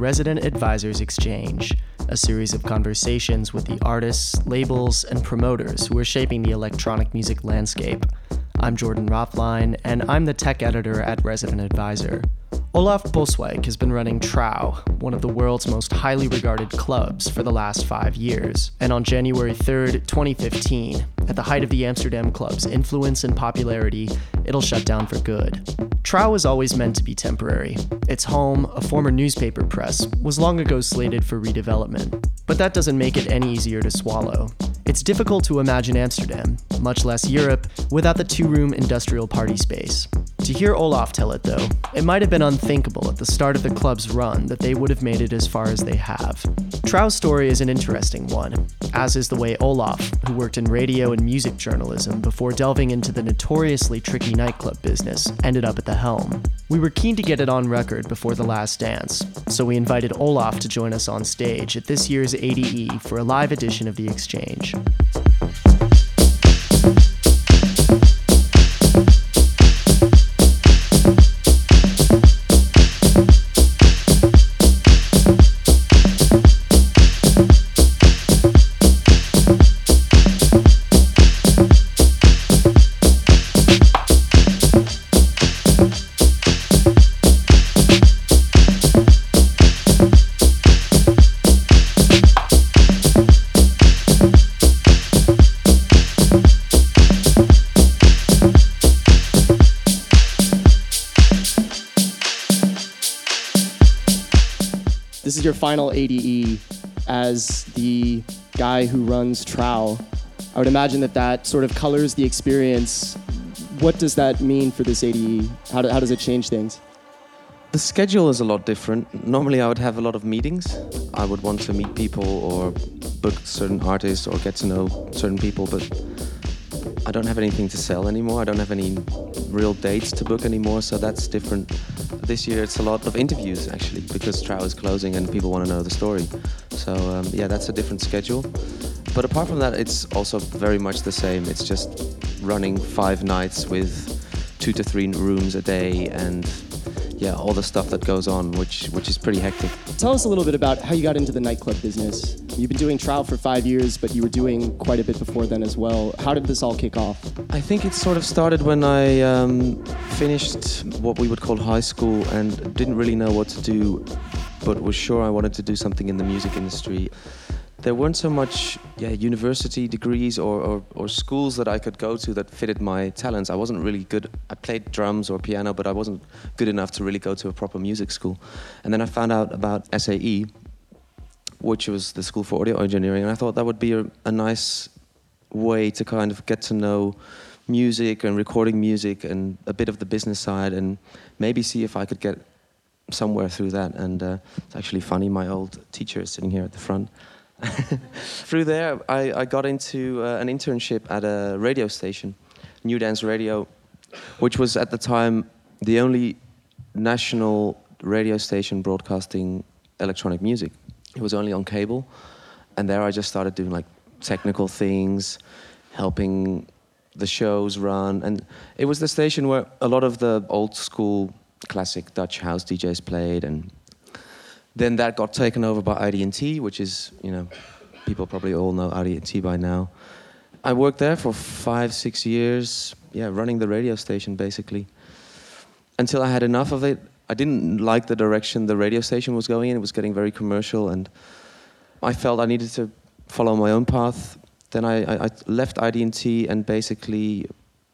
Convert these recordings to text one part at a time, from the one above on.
Resident Advisors Exchange, a series of conversations with the artists, labels, and promoters who are shaping the electronic music landscape. I'm Jordan Rothlein, and I'm the tech editor at Resident Advisor. Olaf Boswijk has been running Trouw, one of the world's most highly regarded clubs, for the last five years. And on January 3rd, 2015, at the height of the Amsterdam club's influence and popularity, it'll shut down for good. Trouw was always meant to be temporary. Its home, a former newspaper press, was long ago slated for redevelopment. But that doesn't make it any easier to swallow. It's difficult to imagine Amsterdam, much less Europe, without the two room industrial party space. To hear Olaf tell it, though, it might have been unthinkable at the start of the club's run that they would have made it as far as they have. Trouw's story is an interesting one, as is the way Olaf, who worked in radio and music journalism before delving into the notoriously tricky nightclub business, ended up at the helm. We were keen to get it on record before the last dance, so we invited Olaf to join us on stage at this year's ADE for a live edition of The Exchange. Final ADE as the guy who runs Trouw. I would imagine that that sort of colors the experience. What does that mean for this ADE? How, do, how does it change things? The schedule is a lot different. Normally, I would have a lot of meetings. I would want to meet people or book certain artists or get to know certain people, but I don't have anything to sell anymore. I don't have any real dates to book anymore, so that's different. This year, it's a lot of interviews actually, because Trouw is closing and people want to know the story. So um, yeah, that's a different schedule. But apart from that, it's also very much the same. It's just running five nights with two to three rooms a day and yeah, all the stuff that goes on, which which is pretty hectic. Tell us a little bit about how you got into the nightclub business. You've been doing Trouw for five years, but you were doing quite a bit before then as well. How did this all kick off? I think it sort of started when I um, finished what we would call high school and didn't really know what to do, but was sure I wanted to do something in the music industry. There weren't so much yeah, university degrees or, or, or schools that I could go to that fitted my talents. I wasn't really good. I played drums or piano, but I wasn't good enough to really go to a proper music school. And then I found out about SAE, which was the School for Audio Engineering, and I thought that would be a, a nice way to kind of get to know music and recording music and a bit of the business side and maybe see if I could get somewhere through that. And uh, it's actually funny, my old teacher is sitting here at the front. through there, I, I got into uh, an internship at a radio station, New Dance Radio, which was at the time the only national radio station broadcasting electronic music. It was only on cable, and there I just started doing like technical things, helping the shows run, and it was the station where a lot of the old school classic Dutch house DJs played, and then that got taken over by ID&T, which is you know people probably all know ID&T by now. I worked there for five, six years, yeah, running the radio station basically, until I had enough of it. I didn't like the direction the radio station was going in. It was getting very commercial, and I felt I needed to follow my own path. Then I, I, left ID&T and basically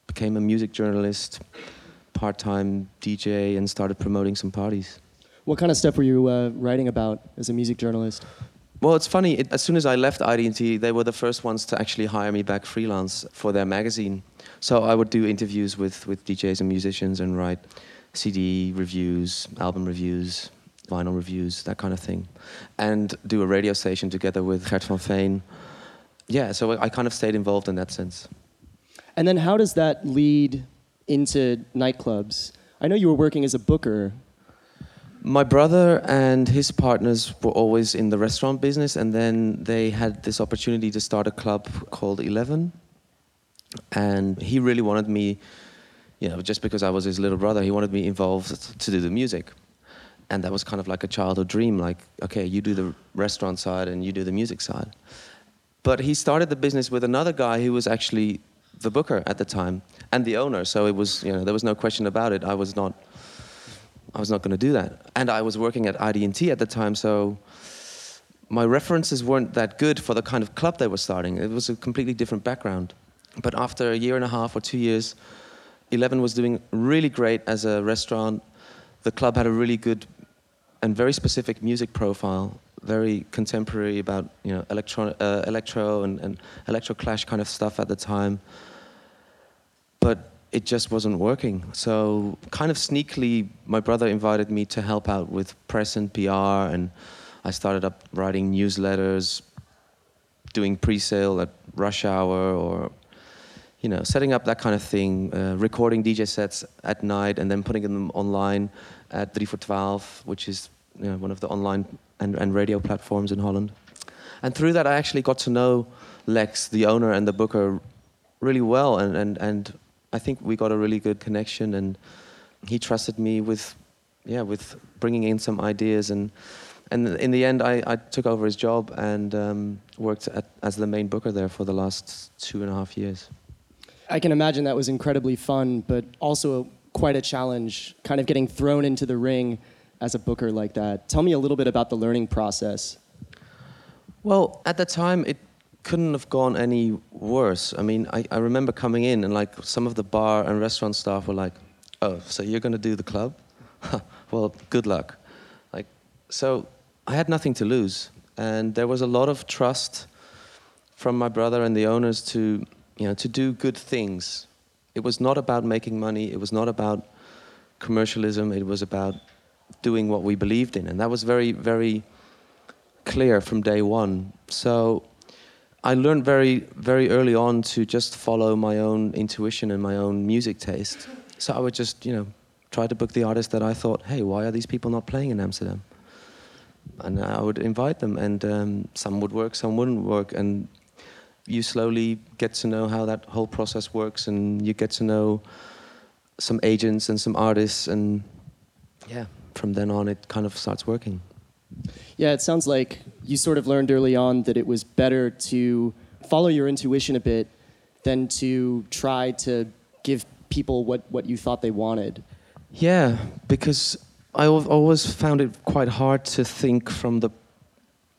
became a music journalist, part-time DJ, and started promoting some parties. What kind of stuff were you uh, writing about as a music journalist? Well, it's funny. It, as soon as I left ID&T, they were the first ones to actually hire me back freelance for their magazine. So I would do interviews with, with DJs and musicians and write CD reviews, album reviews, vinyl reviews, that kind of thing, and do a radio station together with Gert van Veen. Yeah, so I kind of stayed involved in that sense. And then how does that lead into nightclubs? I know you were working as a booker. My brother and his partners were always in the restaurant business, and then they had this opportunity to start a club called Eleven. And he really wanted me, you know, just because I was his little brother, he wanted me involved to do the music. and that was kind of like a childhood dream. Like, okay, you do the restaurant side and you do the music side. But he started the business with another guy who was actually the booker at the time and the owner. So it was, you know, there was no question about it. I was not, I was not going to do that. And I was working at ID&T at the time, so my references weren't that good for the kind of club they were starting. It was a completely different background. But after a year and a half or two years, Eleven was doing really great as a restaurant. The club had a really good and very specific music profile, very contemporary about you know electro, uh, electro and, and electro clash kind of stuff at the time. But it just wasn't working. So kind of sneakily, my brother invited me to help out with press and PR, and I started up writing newsletters, doing pre-sale at Rush Hour or you know, setting up that kind of thing, uh, recording DJ sets at night and then putting them online at 3 for 12, which is you know, one of the online and, and radio platforms in Holland. And through that, I actually got to know Lex, the owner and the booker, really well. And, and, and I think we got a really good connection. And he trusted me with, yeah, with bringing in some ideas. And, and in the end, I, I took over his job and um, worked at, as the main booker there for the last two and a half years. I can imagine that was incredibly fun, but also quite a challenge, kind of getting thrown into the ring as a booker like that. Tell me a little bit about the learning process. Well, at the time, it couldn't have gone any worse. I mean, I, I remember coming in and like some of the bar and restaurant staff were like, "Oh, so you're going to do the club? well, good luck." Like, so I had nothing to lose, and there was a lot of trust from my brother and the owners to you know, to do good things. It was not about making money. It was not about commercialism. It was about doing what we believed in, and that was very, very clear from day one. So I learned very, very early on to just follow my own intuition and my own music taste. So I would just, you know, try to book the artists that I thought, hey, why are these people not playing in Amsterdam? And I would invite them, and um, some would work, some wouldn't work, and you slowly get to know how that whole process works, and you get to know some agents and some artists, and yeah, from then on, it kind of starts working. Yeah, it sounds like you sort of learned early on that it was better to follow your intuition a bit than to try to give people what, what you thought they wanted. Yeah, because I always found it quite hard to think from the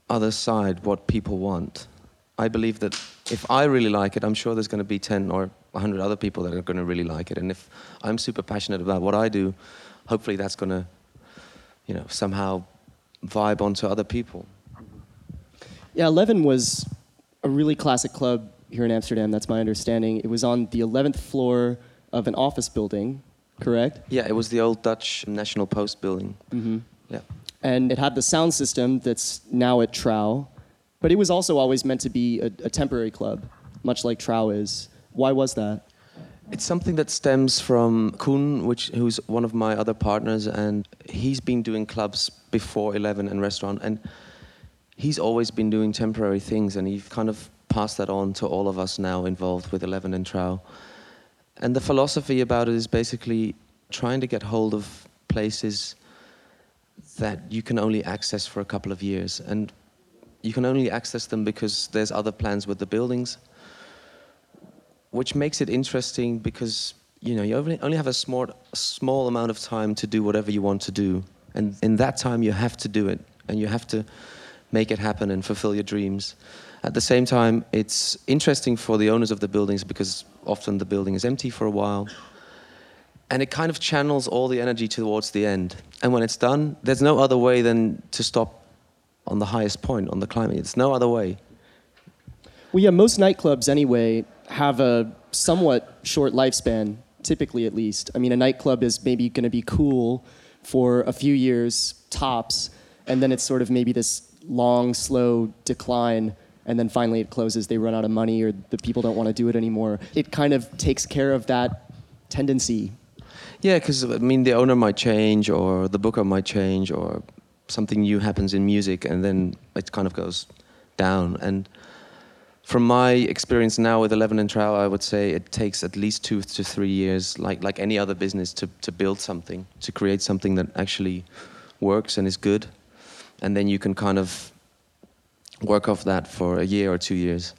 other side what people want. I believe that if I really like it, I'm sure there's going to be 10 or 100 other people that are going to really like it. And if I'm super passionate about what I do, hopefully that's going to, you know, somehow vibe onto other people. Yeah, Eleven was a really classic club here in Amsterdam. That's my understanding. It was on the 11th floor of an office building, correct? Yeah, it was the old Dutch National Post building. Mm-hmm. Yeah. And it had the sound system that's now at Trouw. But it was also always meant to be a, a temporary club, much like Trouw is. Why was that? It's something that stems from Kuhn, which who's one of my other partners, and he's been doing clubs before Eleven and restaurant, and he's always been doing temporary things, and he kind of passed that on to all of us now involved with Eleven and Trouw. And the philosophy about it is basically trying to get hold of places that you can only access for a couple of years, and you can only access them because there's other plans with the buildings, which makes it interesting because you know you only, have a small, small amount of time to do whatever you want to do, and in that time you have to do it, and you have to make it happen and fulfill your dreams. At the same time, it's interesting for the owners of the buildings because often the building is empty for a while. And it kind of channels all the energy towards the end. And when it's done, there's no other way than to stop on the highest point on the climbing. It's no other way. Well, yeah, most nightclubs anyway have a somewhat short lifespan, typically at least. I mean, a nightclub is maybe going to be cool for a few years tops, and then it's sort of maybe this long, slow decline, and then finally it closes. They run out of money, or the people don't want to do it anymore. It kind of takes care of that tendency. Yeah, because I mean, the owner might change, or the booker might change, or something new happens in music and then it kind of goes down. And from my experience now with Eleven and Trouw, I would say it takes at least two to three years, like like any other business, to to build something, to create something that actually works and is good, and then you can kind of work off that for a year or two years,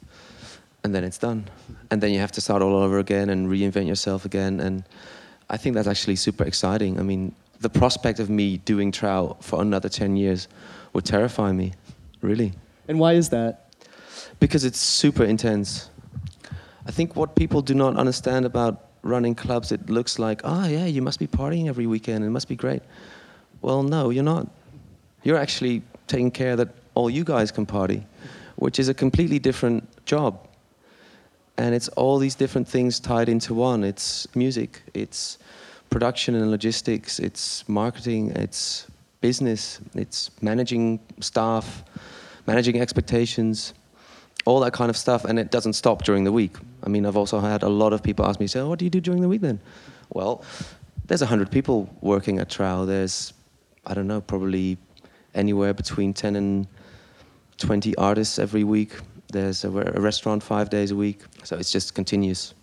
and then it's done, and then you have to start all over again and reinvent yourself again, and I think that's actually super exciting. I mean, the prospect of me doing Trouw for another ten years would terrify me, really. And why is that? Because it's super intense. I think what people do not understand about running clubs, it looks like, oh yeah, you must be partying every weekend, it must be great. Well, no, you're not. You're actually taking care that all you guys can party, which is a completely different job. And it's all these different things tied into one. It's music, it's production and logistics, it's marketing, it's business, it's managing staff, managing expectations, all that kind of stuff. And it doesn't stop during the week. I mean, I've also had a lot of people ask me, oh, what do you do during the week then? Well, there's 100 people working at Trouw. There's, I don't know, probably anywhere between 10 and 20 artists every week. There's a, a restaurant five days a week. So it's just continuous.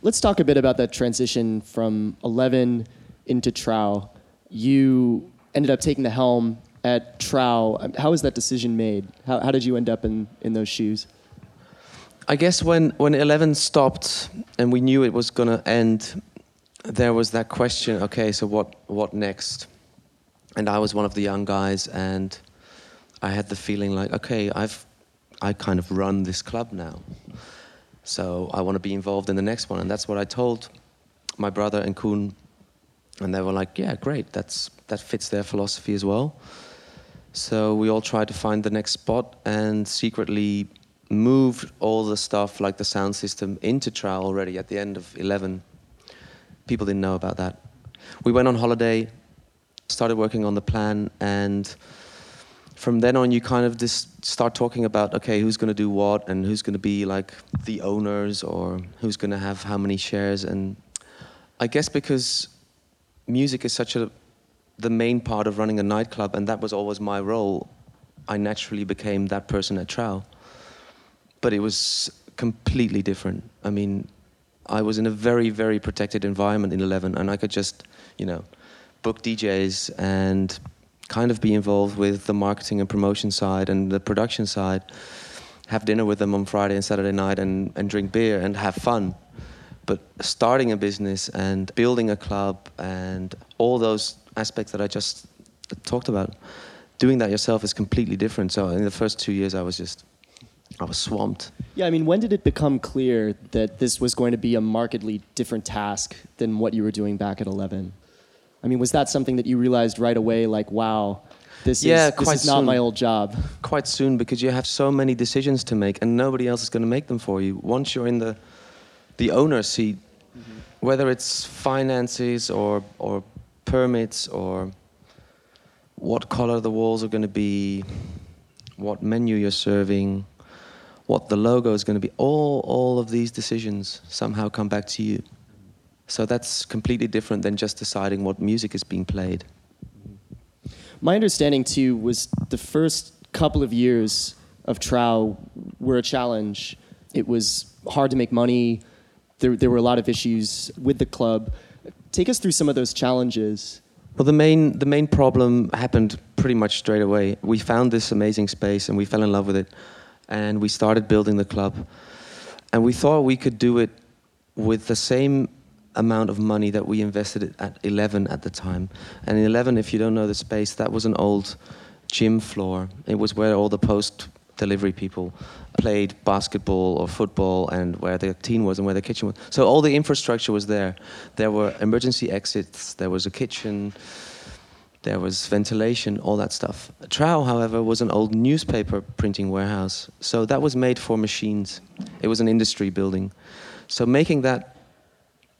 Let's talk a bit about that transition from 11 into Trouw. You ended up taking the helm at Trouw. How was that decision made? How, how did you end up in, in those shoes? I guess when, when 11 stopped and we knew it was going to end, there was that question okay, so what, what next? And I was one of the young guys, and I had the feeling like, okay, I've I kind of run this club now. So I want to be involved in the next one. And that's what I told my brother and Kuhn. And they were like, yeah, great. That's, that fits their philosophy as well. So we all tried to find the next spot and secretly moved all the stuff like the sound system into Trouw already at the end of 11. People didn't know about that. We went on holiday, started working on the plan, and from then on, you kind of just start talking about okay, who's going to do what, and who's going to be like the owners, or who's going to have how many shares. And I guess because music is such a the main part of running a nightclub, and that was always my role, I naturally became that person at Trouw. But it was completely different. I mean, I was in a very, very protected environment in 11, and I could just, you know, book DJs and kind of be involved with the marketing and promotion side and the production side, have dinner with them on Friday and Saturday night and, and drink beer and have fun. But starting a business and building a club and all those aspects that I just talked about, doing that yourself is completely different. So in the first two years, I was just, I was swamped. Yeah, I mean, when did it become clear that this was going to be a markedly different task than what you were doing back at 11? I mean, was that something that you realized right away, like, wow, this yeah, is, this is not my old job? Quite soon, because you have so many decisions to make, and nobody else is going to make them for you. Once you're in the, the owner seat, mm-hmm. whether it's finances or, or permits or what color the walls are going to be, what menu you're serving, what the logo is going to be, all, all of these decisions somehow come back to you. So that's completely different than just deciding what music is being played. My understanding too was the first couple of years of Trouw were a challenge. It was hard to make money. There, there were a lot of issues with the club. Take us through some of those challenges. Well, the main the main problem happened pretty much straight away. We found this amazing space and we fell in love with it, and we started building the club. And we thought we could do it with the same amount of money that we invested at 11 at the time. And in 11, if you don't know the space, that was an old gym floor. It was where all the post delivery people played basketball or football and where the teen was and where the kitchen was. So all the infrastructure was there. There were emergency exits, there was a kitchen, there was ventilation, all that stuff. Trouw, however, was an old newspaper printing warehouse. So that was made for machines. It was an industry building. So making that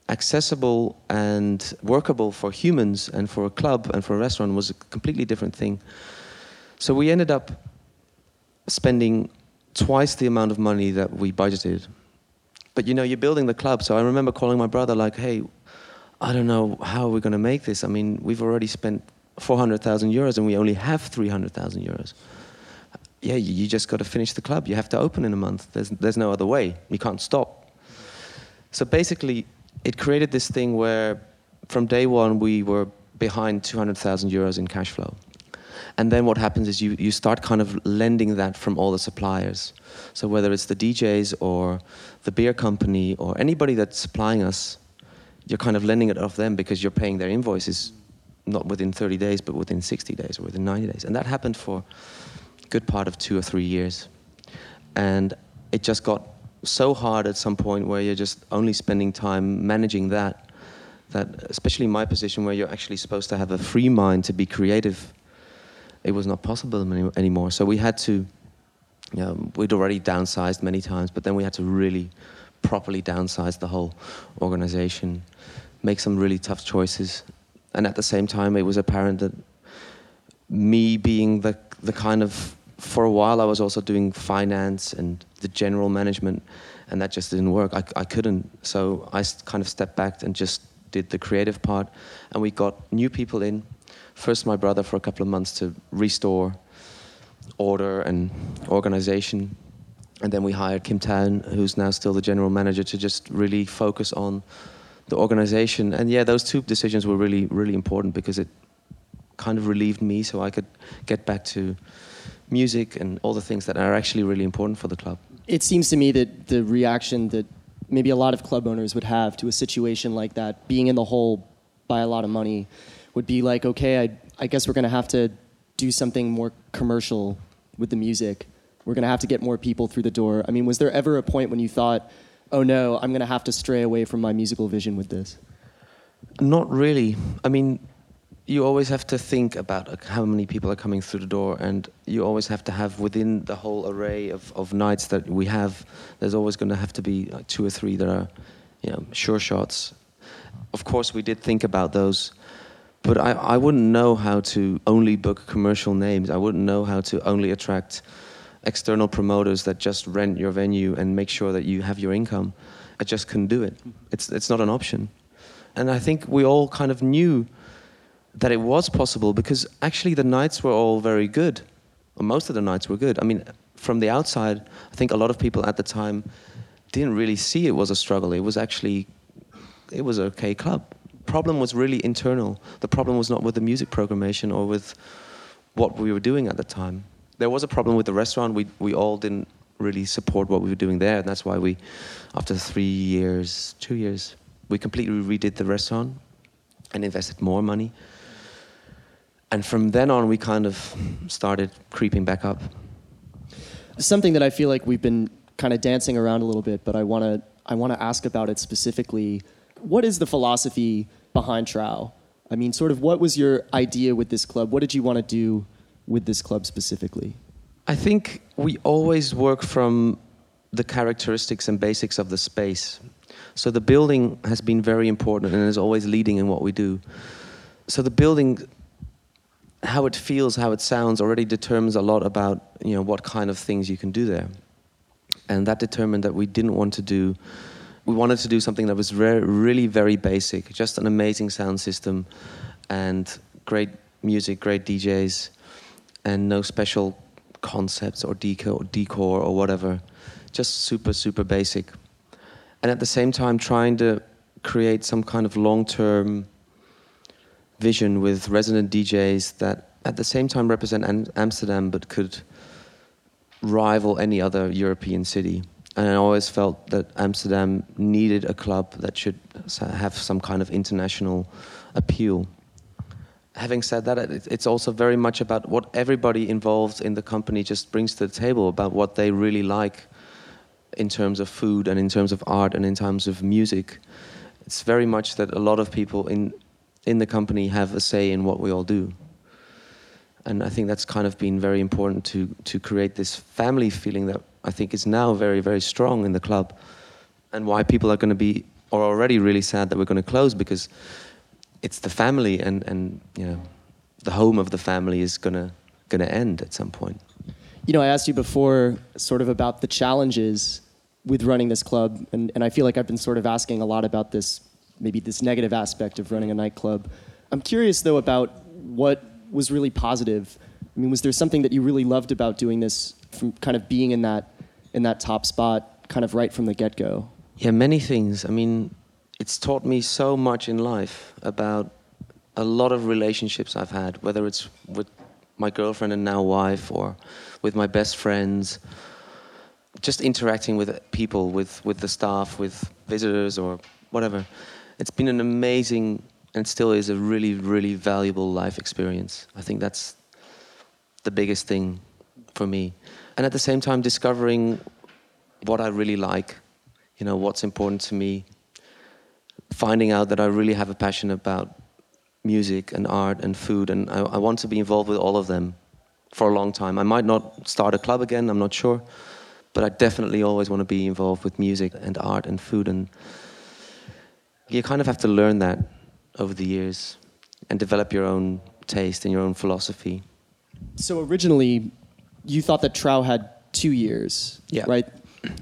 accessible and workable for humans and for a club and for a restaurant was a completely different thing. So we ended up spending twice the amount of money that we budgeted. But you know, you're building the club, so I remember calling my brother like, "Hey, I don't know how we're going to make this. I mean, we've already spent 400,000 euros and we only have 300,000 euros. Yeah, you, just got to finish the club. You have to open in a month. There's there's no other way. You can't stop." So basically, it created this thing where from day one we were behind 200,000 euros in cash flow. And then what happens is you, you start kind of lending that from all the suppliers. So whether it's the DJs or the beer company or anybody that's supplying us, you're kind of lending it off them because you're paying their invoices not within 30 days, but within 60 days or within 90 days. And that happened for a good part of two or three years. And it just got so hard at some point where you're just only spending time managing that, that especially my position where you're actually supposed to have a free mind to be creative, it was not possible any, anymore. So we had to, you know, we'd already downsized many times, but then we had to really properly downsize the whole organization, make some really tough choices. And at the same time, it was apparent that me being the, the kind of, for a while, I was also doing finance and the general management, and that just didn't work. I, I couldn't. So I kind of stepped back and just did the creative part, and we got new people in. First, my brother for a couple of months to restore order and organization and then we hired Kim Town, who's now still the general manager, to just really focus on the organization. And yeah, those two decisions were really, really important because it kind of relieved me so I could get back to music and all the things that are actually really important for the club. It seems to me that the reaction that maybe a lot of club owners would have to a situation like that, being in the hole by a lot of money, would be like, okay, I, I guess we're going to have to do something more commercial with the music we're going to have to get more people through the door. I mean, was there ever a point when you thought, oh no, I'm going to have to stray away from my musical vision with this? Not really. I mean, you always have to think about how many people are coming through the door, and you always have to have within the whole array of, of nights that we have, there's always going to have to be like two or three that are, you know, sure shots. Of course, we did think about those, but I, I wouldn't know how to only book commercial names. I wouldn't know how to only attract external promoters that just rent your venue and make sure that you have your income. I just couldn't do it. It's, it's not an option. And I think we all kind of knew that it was possible because actually the nights were all very good. Most of the nights were good. I mean, from the outside, I think a lot of people at the time didn't really see it was a struggle. It was actually, it was an okay club. Problem was really internal. The problem was not with the music programmation or with what we were doing at the time there was a problem with the restaurant. We we all didn't really support what we were doing there, and that's why we, after three years, two years, we completely redid the restaurant and invested more money. And from then on, we kind of started creeping back up. Something that I feel like we've been kind of dancing around a little bit, but I want to I want to ask about it specifically. What is the philosophy behind Trouw? I mean, sort of, what was your idea with this club? What did you want to do with this club specifically? I think we always work from the characteristics and basics of the space. So the building has been very important and is always leading in what we do. So the building, how it feels, how it sounds, already determines a lot about you know what kind of things you can do there. And that determined that we didn't want to do. We wanted to do something that was re- really very basic, just an amazing sound system, and great music, great DJs, and no special concepts or decor, decor or whatever. Just super, super basic. And at the same time, trying to create some kind of long term vision with resident DJs that at the same time represent Amsterdam but could rival any other European city. And I always felt that Amsterdam needed a club that should have some kind of international appeal having said that, it's also very much about what everybody involved in the company just brings to the table about what they really like in terms of food and in terms of art and in terms of music. It's very much that a lot of people in in the company have a say in what we all do. And I think that's kind of been very important to to create this family feeling that I think is now very very strong in the club, and why people are going to be or already really sad that we're going to close because it's the family and, and you know the home of the family is gonna gonna end at some point. You know, I asked you before sort of about the challenges with running this club, and, and I feel like I've been sort of asking a lot about this maybe this negative aspect of running a nightclub. I'm curious though about what was really positive. I mean, was there something that you really loved about doing this from kind of being in that in that top spot kind of right from the get-go? Yeah, many things. I mean, it's taught me so much in life about a lot of relationships I've had, whether it's with my girlfriend and now wife or with my best friends, just interacting with people, with, with the staff, with visitors or whatever. It's been an amazing and still is a really, really valuable life experience. I think that's the biggest thing for me. And at the same time, discovering what I really like, you know, what's important to me, finding out that I really have a passion about music and art and food, and I, I want to be involved with all of them for a long time. I might not start a club again, I'm not sure, but I definitely always want to be involved with music and art and food, and you kind of have to learn that over the years and develop your own taste and your own philosophy. So originally, you thought that Trouw had two years, yeah. right?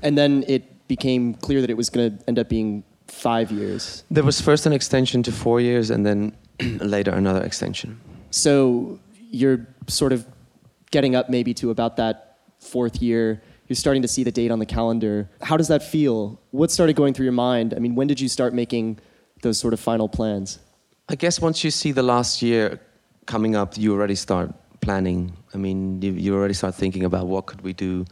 And then it became clear that it was going to end up being five years. There was first an extension to four years, and then later another extension. So you're sort of getting up maybe to about that fourth year. You're starting to see the date on the calendar. How does that feel? What started going through your mind? I mean, when did you start making those sort of final plans? I guess once you see the last year coming up, you already start planning. I mean, you, you already start thinking about what could we do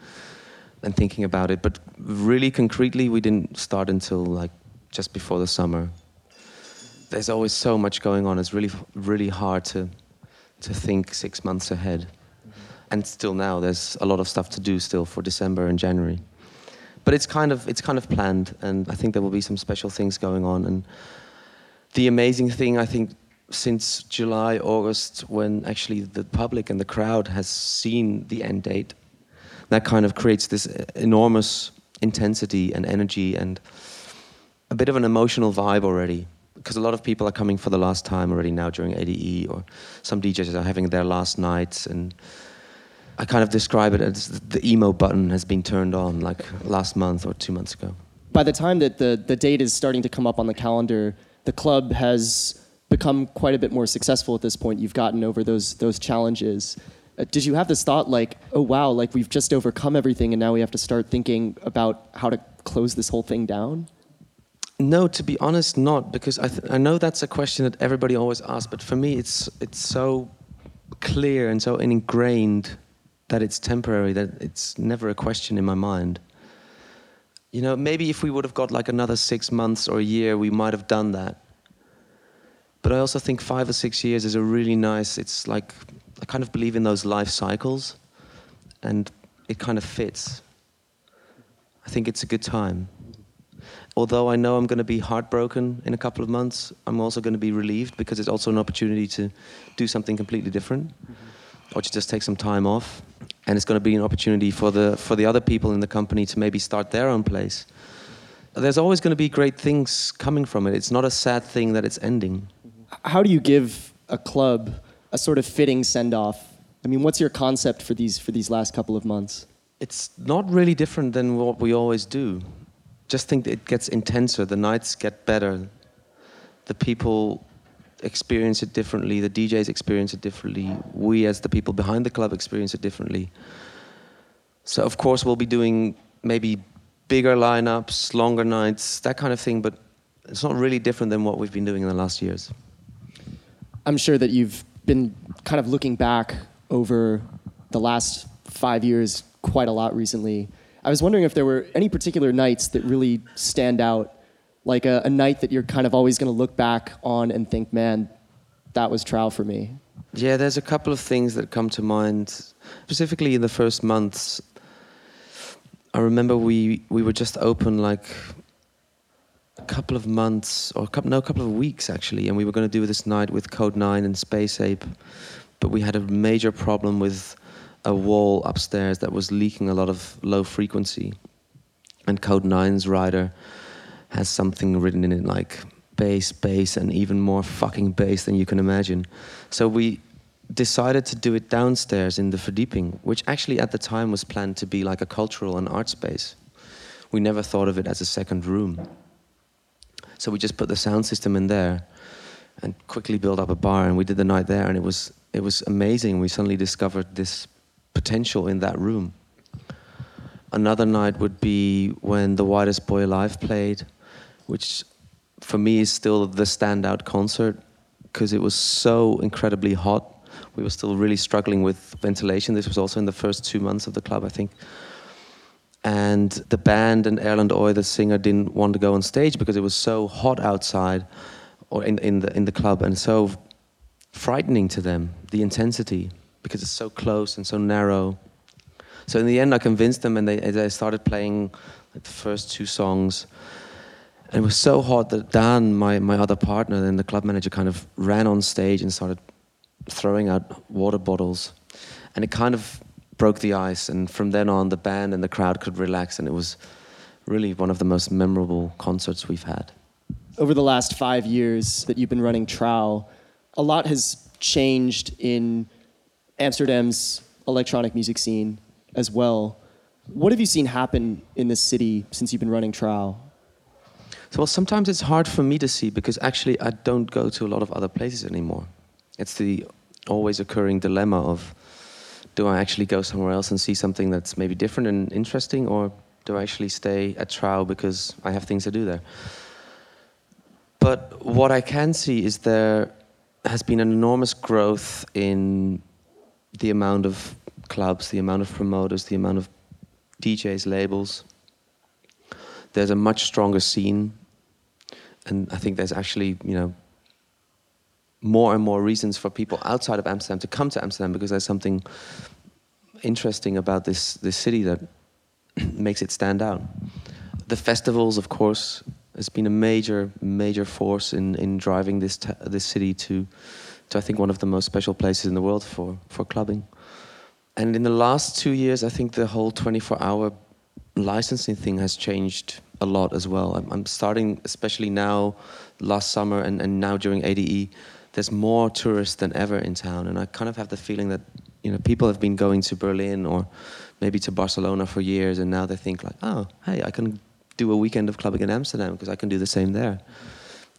and thinking about it. But really concretely, we didn't start until like just before the summer. There's always so much going on. It's really, really hard to, to think six months ahead. Mm-hmm. And still now, there's a lot of stuff to do still for December and January. But it's kind of, it's kind of planned, and I think there will be some special things going on. And the amazing thing, I think, since July, August, when actually the public and the crowd has seen the end date, that kind of creates this enormous intensity and energy and a bit of an emotional vibe already. Because a lot of people are coming for the last time already now during ADE, or some DJs are having their last nights. And I kind of describe it as the emo button has been turned on like last month or two months ago. By the time that the, the date is starting to come up on the calendar, the club has become quite a bit more successful at this point. You've gotten over those those challenges. Uh, did you have this thought like, oh wow, like we've just overcome everything, and now we have to start thinking about how to close this whole thing down? No, to be honest, not because I th- I know that's a question that everybody always asks, but for me, it's it's so clear and so ingrained that it's temporary that it's never a question in my mind. You know, maybe if we would have got like another six months or a year, we might have done that but I also think five or six years is a really nice, it's like, I kind of believe in those life cycles, and it kind of fits. I think it's a good time. Although I know I'm going to be heartbroken in a couple of months, I'm also going to be relieved because it's also an opportunity to do something completely different mm-hmm. or to just take some time off. And it's going to be an opportunity for the, for the other people in the company to maybe start their own place. There's always going to be great things coming from it. It's not a sad thing that it's ending how do you give a club a sort of fitting send off? I mean, what's your concept for these for these last couple of months? It's not really different than what we always do. Just think it gets intenser. The nights get better. The people experience it differently. The DJs experience it differently. We, as the people behind the club, experience it differently. So, of course, we'll be doing maybe bigger lineups, longer nights, that kind of thing. But it's not really different than what we've been doing in the last years. I'm sure that you've been kind of looking back over the last five years quite a lot recently. I was wondering if there were any particular nights that really stand out, like a, a night that you're kind of always going to look back on and think, man, that was Trouw for me. Yeah, there's a couple of things that come to mind, specifically in the first months. I remember we, we were just open like a couple of months, or a couple, no, a couple of weeks actually, and we were going to do this night with Kode9 and Space Ape, but we had a major problem with a wall upstairs that was leaking a lot of low frequency. And Kode9's rider has something written in it like bass, bass, and even more fucking bass than you can imagine. So we decided to do it downstairs in the Verdieping, which actually at the time was planned to be like a cultural and art space. We never thought of it as a second room. So we just put the sound system in there and quickly built up a bar. And we did the night there, and it was it was amazing. We suddenly discovered this potential in that room. Another night would be when The Whitest Boy Alive played, which for me is still the standout concert because it was so incredibly hot. We were still really struggling with ventilation. This was also in the first two months of the club, I think. And the band and Erlend Øye, the singer, didn't want to go on stage because it was so hot outside or in, in, the, in the club and so frightening to them, the intensity, because it's so close and so narrow. So in the end, I convinced them, and they, they started playing the first two songs. And it was so hot that Dan, my, my other partner, and the club manager, kind of ran on stage and started throwing out water bottles. And it kind of broke the ice. And from then on, the band and the crowd could relax. And it was really one of the most memorable concerts we've had. Over the last five years that you've been running Trouw, a lot has changed in Amsterdam's electronic music scene as well. What have you seen happen in this city since you've been running Trouw? So, well, sometimes it's hard for me to see because actually I don't go to a lot of other places anymore. It's the always occurring dilemma of do I actually go somewhere else and see something that's maybe different and interesting, or do I actually stay at Trouw because I have things to do there? But what I can see is there has been an enormous growth in the amount of clubs, the amount of promoters, the amount of DJs, labels. There's a much stronger scene, and I think there's actually, you know, more and more reasons for people outside of Amsterdam to come to Amsterdam because there's something interesting about this this city that makes it stand out. The festivals, of course, has been a major major force in in driving this this city to to I think one of the most special places in the world for for clubbing. And in the last two years, I think the whole 24-hour licensing thing has changed a lot as well. I'm, I'm starting, especially now, last summer and, and now during ADE, there's more tourists than ever in town, and I kind of have the feeling that you know people have been going to Berlin or maybe to Barcelona for years, and now they think like, oh, hey, I can do a weekend of clubbing in Amsterdam because I can do the same there.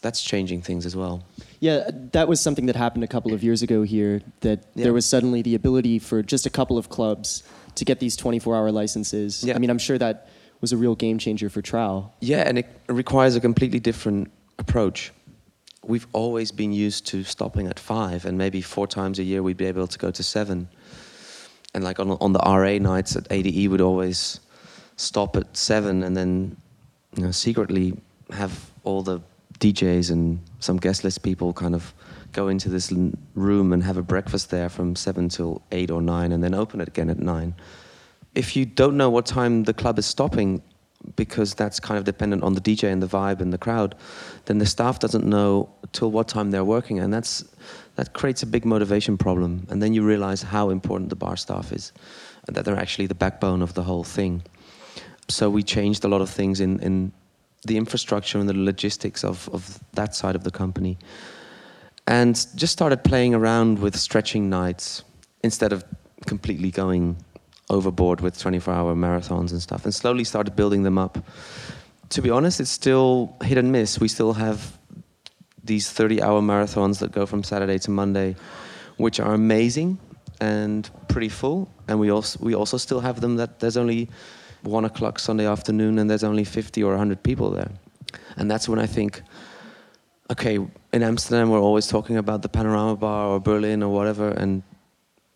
That's changing things as well. Yeah, that was something that happened a couple of years ago here. That yeah. there was suddenly the ability for just a couple of clubs to get these 24-hour licenses. Yeah. I mean, I'm sure that was a real game changer for Trouw. Yeah, and it requires a completely different approach. We've always been used to stopping at five, and maybe four times a year we'd be able to go to seven. And like on on the RA nights at ADE, would always stop at seven, and then you know secretly have all the DJs and some guest list people kind of go into this room and have a breakfast there from seven till eight or nine, and then open it again at nine. If you don't know what time the club is stopping, because that's kind of dependent on the DJ and the vibe and the crowd, then the staff doesn't know till what time they're working, and that's that creates a big motivation problem. And then you realize how important the bar staff is, and that they're actually the backbone of the whole thing. So we changed a lot of things in in the infrastructure and the logistics of, of that side of the company. And just started playing around with stretching nights instead of completely going overboard with 24 hour marathons and stuff, and slowly started building them up. To be honest, it's still hit and miss. We still have these 30 hour marathons that go from Saturday to Monday, which are amazing and pretty full. And we also, we also still have them that there's only one o'clock Sunday afternoon and there's only 50 or 100 people there. And that's when I think, okay, in Amsterdam we're always talking about the Panorama Bar or Berlin or whatever, and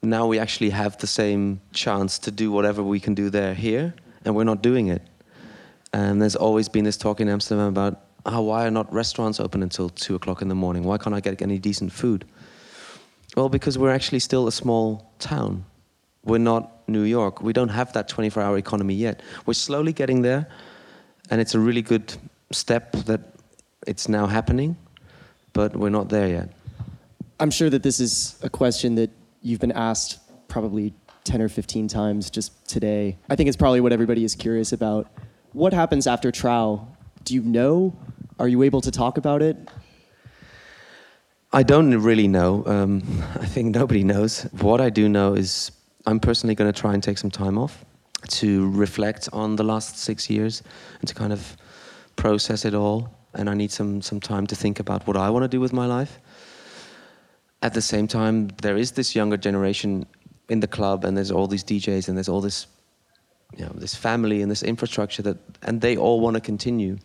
now we actually have the same chance to do whatever we can do there here, and we're not doing it. And there's always been this talk in Amsterdam about oh, why are not restaurants open until two o'clock in the morning? Why can't I get any decent food? Well, because we're actually still a small town. We're not New York. We don't have that 24 hour economy yet. We're slowly getting there, and it's a really good step that it's now happening, but we're not there yet. I'm sure that this is a question that you've been asked probably 10 or 15 times just today. I think it's probably what everybody is curious about. What happens after Trouw? Do you know? Are you able to talk about it? I don't really know. Um, I think nobody knows. What I do know is I'm personally going to try and take some time off to reflect on the last six years and to kind of process it all. And I need some some time to think about what I want to do with my life. At the same time, there is this younger generation in the club, and there's all these DJs, and there's all this, you know, this family and this infrastructure that, and they all want to continue.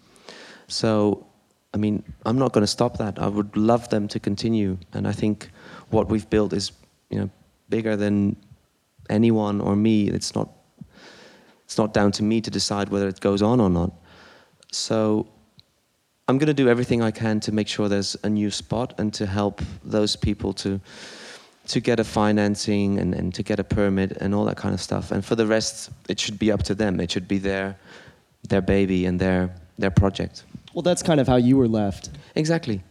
So I mean, I'm not going to stop that. I would love them to continue, and I think what we've built is, you know, bigger than anyone or me. It's not. It's not down to me to decide whether it goes on or not. So, I'm going to do everything I can to make sure there's a new spot and to help those people to to get a financing and, and to get a permit and all that kind of stuff. And for the rest, it should be up to them. It should be their their baby and their their project. Well, that's kind of how you were left. Exactly.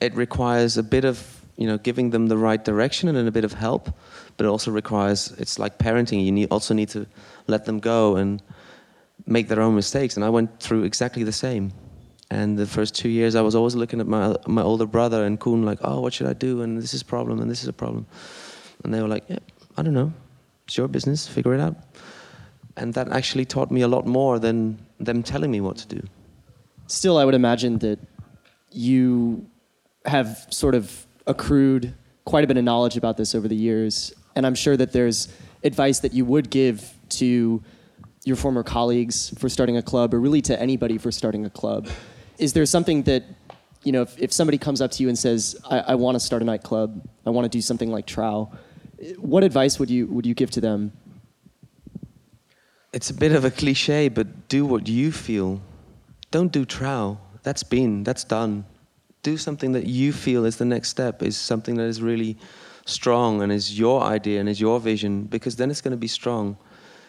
It requires a bit of you know giving them the right direction and a bit of help, but it also requires it's like parenting. You need, also need to let them go and make their own mistakes. And I went through exactly the same. And the first two years, I was always looking at my my older brother and Koen, like, oh, what should I do? And this is a problem, and this is a problem. And they were like, yeah, I don't know. It's your business. Figure it out. And that actually taught me a lot more than them telling me what to do. Still, I would imagine that you have sort of accrued quite a bit of knowledge about this over the years, and I'm sure that there's advice that you would give to your former colleagues for starting a club, or really to anybody for starting a club is there something that you know if, if somebody comes up to you and says i, I want to start a nightclub. I want to do something like Trouw what advice would you would you give to them? It's a bit of a cliche but do what you feel. Don't do Trouw. That's been that's done. Do something that you feel is the next step is something that is really strong and is your idea and is your vision because then it's going to be strong.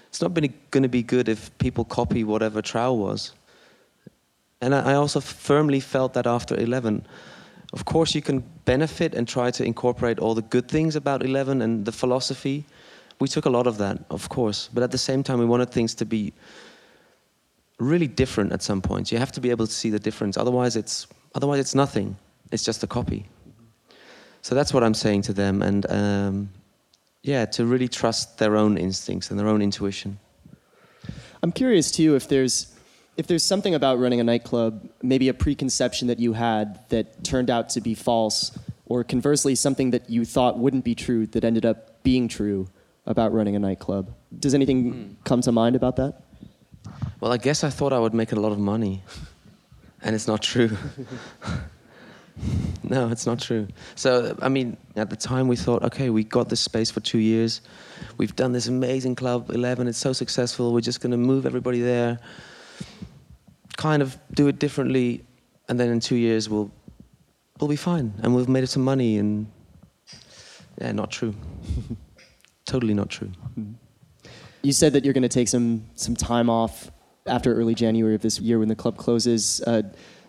It's not going to be good if people copy whatever Trouw was and I also firmly felt that after 11. Of course, you can benefit and try to incorporate all the good things about 11 and the philosophy. We took a lot of that, of course. But at the same time, we wanted things to be really different at some points. You have to be able to see the difference. Otherwise, it's, otherwise it's nothing. It's just a copy. So that's what I'm saying to them. And um, yeah, to really trust their own instincts and their own intuition. I'm curious, too, if there's if there's something about running a nightclub, maybe a preconception that you had that turned out to be false, or conversely, something that you thought wouldn't be true that ended up being true about running a nightclub. Does anything mm. come to mind about that? Well, I guess I thought I would make a lot of money, and it's not true. no, it's not true. So, I mean, at the time we thought, okay, we got this space for two years. We've done this amazing club, 11, it's so successful. We're just going to move everybody there kind of do it differently, and then in two years we'll we'll be fine, and we've made some money. And yeah, not true. totally not true. You said that you're going to take some some time off after early January of this year when the club closes. Uh,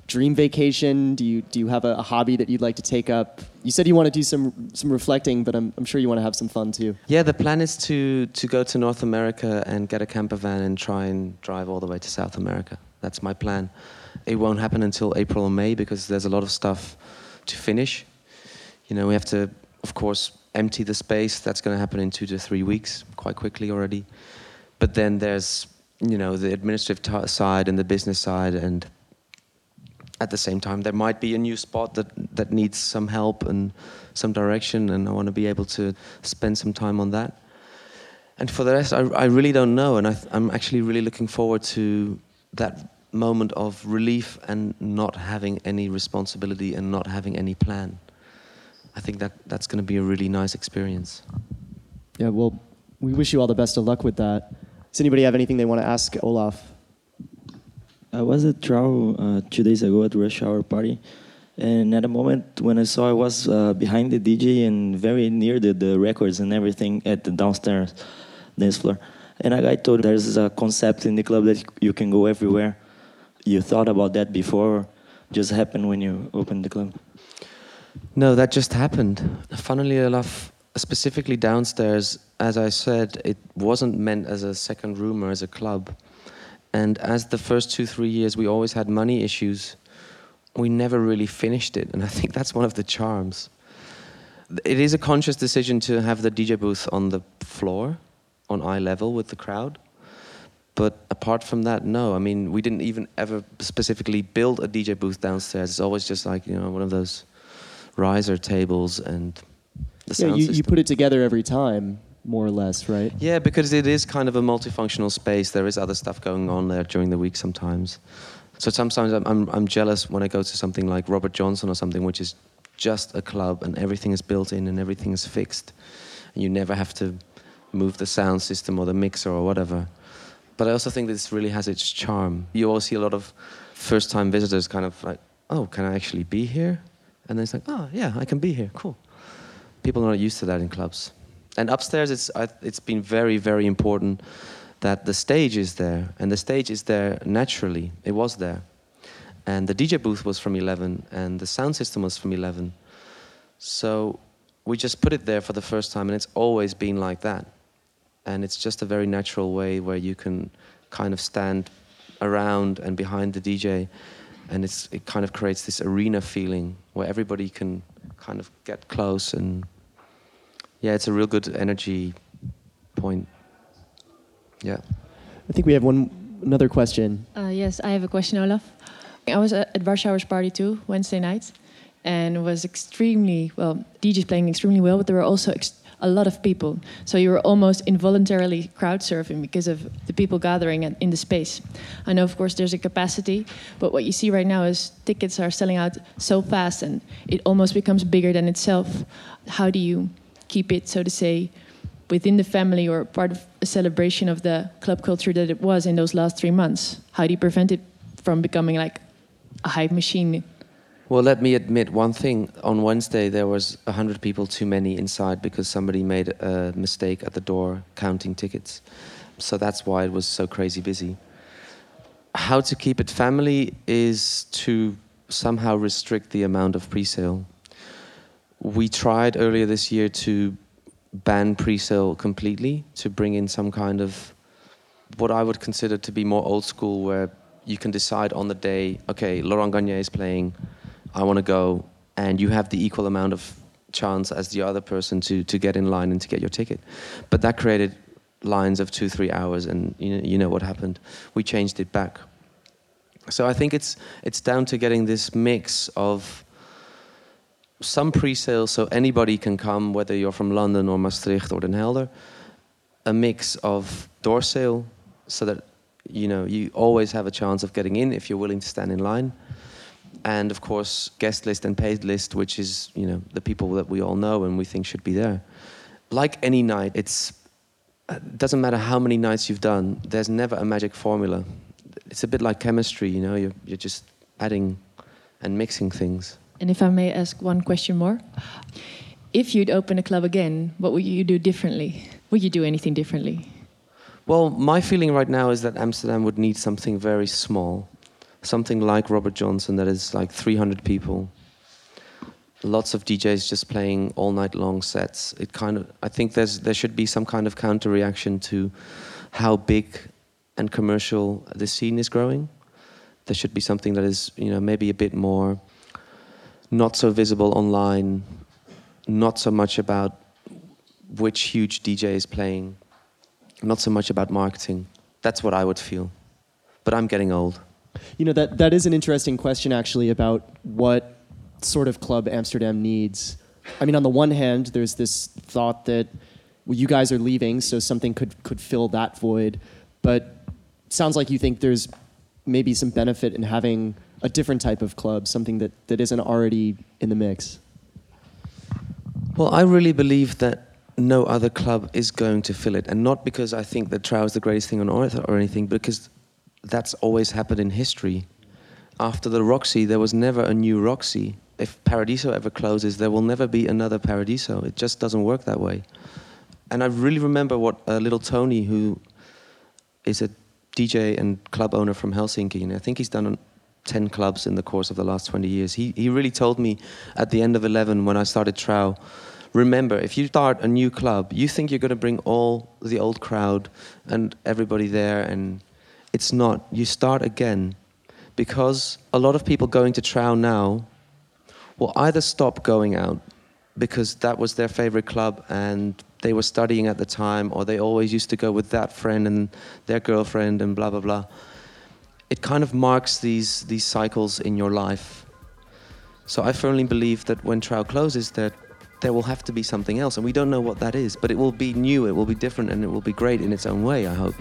dream vacation? Do you do you have a, a, hobby that you'd like to take up? You said you want to do some some reflecting, but I'm I'm sure you want to have some fun too. Yeah, the plan is to to go to North America and get a camper van and try and drive all the way to South America. That's my plan. It won't happen until April or May because there's a lot of stuff to finish. You know, we have to, of course, empty the space. That's going to happen in two to three weeks, quite quickly already. But then there's, you know, the administrative t- side and the business side, and at the same time, there might be a new spot that that needs some help and some direction, and I want to be able to spend some time on that. And for the rest, I, I really don't know, and I, I'm actually really looking forward to that moment of relief and not having any responsibility and not having any plan. I think that that's going to be a really nice experience. Yeah, well, we wish you all the best of luck with that. Does anybody have anything they want to ask Olaf? I was at Trouw uh, two days ago at Rush Hour Party, and at a moment when I saw I was uh, behind the DJ and very near the, the records and everything at the downstairs dance floor. And a guy told there's a concept in the club that you can go everywhere. You thought about that before? Just happened when you opened the club? No, that just happened. Funnily enough, specifically downstairs, as I said, it wasn't meant as a second room or as a club. And as the first two, three years, we always had money issues. We never really finished it. And I think that's one of the charms. It is a conscious decision to have the DJ booth on the floor on eye level with the crowd. But apart from that, no. I mean, we didn't even ever specifically build a DJ booth downstairs. It's always just like, you know, one of those riser tables and the sound yeah, you, you put it together every time, more or less, right? Yeah, because it is kind of a multifunctional space. There is other stuff going on there during the week sometimes. So sometimes I'm, I'm, I'm jealous when I go to something like Robert Johnson or something, which is just a club and everything is built in and everything is fixed. And you never have to move the sound system or the mixer or whatever. But I also think this really has its charm. You always see a lot of first time visitors kind of like, oh, can I actually be here? And then it's like, oh, yeah, I can be here. Cool. People are not used to that in clubs. And upstairs, it's, it's been very, very important that the stage is there. And the stage is there naturally. It was there. And the DJ booth was from 11, and the sound system was from 11. So we just put it there for the first time, and it's always been like that. And it's just a very natural way where you can kind of stand around and behind the DJ, and it's, it kind of creates this arena feeling where everybody can kind of get close and yeah, it's a real good energy point. Yeah. I think we have one another question. Uh, yes, I have a question, Olaf. I was at Warschauer's party too Wednesday night, and it was extremely well. DJs playing extremely well, but there were also a lot of people. So you were almost involuntarily crowd surfing because of the people gathering in the space. I know, of course, there's a capacity, but what you see right now is tickets are selling out so fast, and it almost becomes bigger than itself. How do you keep it, so to say, within the family or part of a celebration of the club culture that it was in those last three months? How do you prevent it from becoming like a hype machine? Well, let me admit one thing. On Wednesday, there was 100 people too many inside because somebody made a mistake at the door counting tickets. So that's why it was so crazy busy. How to keep it family is to somehow restrict the amount of pre sale we tried earlier this year to ban pre-sale completely to bring in some kind of what I would consider to be more old school, where you can decide on the day, okay, Laurent Garnier is playing, I want to go, and you have the equal amount of chance as the other person to to get in line and to get your ticket. But that created lines of two, three hours, and you know, you know what happened. We changed it back. So I think it's it's down to getting this mix of some pre-sales, so anybody can come, whether you're from London or Maastricht or Den Helder. A mix of door sale, so that you know you always have a chance of getting in if you're willing to stand in line. And of course, guest list and paid list, which is you know the people that we all know and we think should be there. Like any night, it's it doesn't matter how many nights you've done. There's never a magic formula. It's a bit like chemistry, you know. You're you're just adding and mixing things. And if I may ask one question more, if you'd open a club again, what would you do differently? Would you do anything differently? Well, my feeling right now is that Amsterdam would need something very small, something like Robert Johnson that is like 300 people. Lots of DJs just playing all night long sets. It kind of, I think there's there should be some kind of counter reaction to how big and commercial the scene is growing. There should be something that is, you know, maybe a bit more not so visible online, not so much about which huge DJ is playing, not so much about marketing. That's what I would feel. But I'm getting old. You know, that, that is an interesting question, actually, about what sort of club Amsterdam needs. I mean, on the one hand, there's this thought that well, you guys are leaving, so something could, could fill that void. But sounds like you think there's maybe some benefit in having a different type of club, something that, that isn't already in the mix? Well, I really believe that no other club is going to fill it. And not because I think that Trouw is the greatest thing on earth or anything, because that's always happened in history. After the Roxy, there was never a new Roxy. If Paradiso ever closes, there will never be another Paradiso. It just doesn't work that way. And I really remember what uh, little Tony, who is a DJ and club owner from Helsinki, and I think he's done 10 clubs in the course of the last 20 years. He, he really told me at the end of 11 when I started Trouw, remember, if you start a new club, you think you're going to bring all the old crowd and everybody there, and it's not. You start again because a lot of people going to Trouw now will either stop going out because that was their favorite club and they were studying at the time, or they always used to go with that friend and their girlfriend and blah, blah, blah it kind of marks these these cycles in your life. So I firmly believe that when Trouw closes, that there will have to be something else, and we don't know what that is, but it will be new, it will be different, and it will be great in its own way. I hope.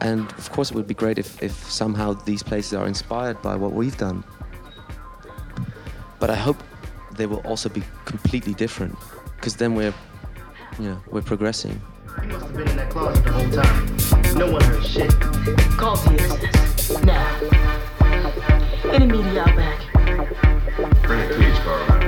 And of course, it would be great if, if somehow these places are inspired by what we've done. But I hope they will also be completely different, because then we're, you know, we're progressing. You must have been in that closet the whole time. No one heard shit. Call TSS. Now. Any media out back. Bring a police car around.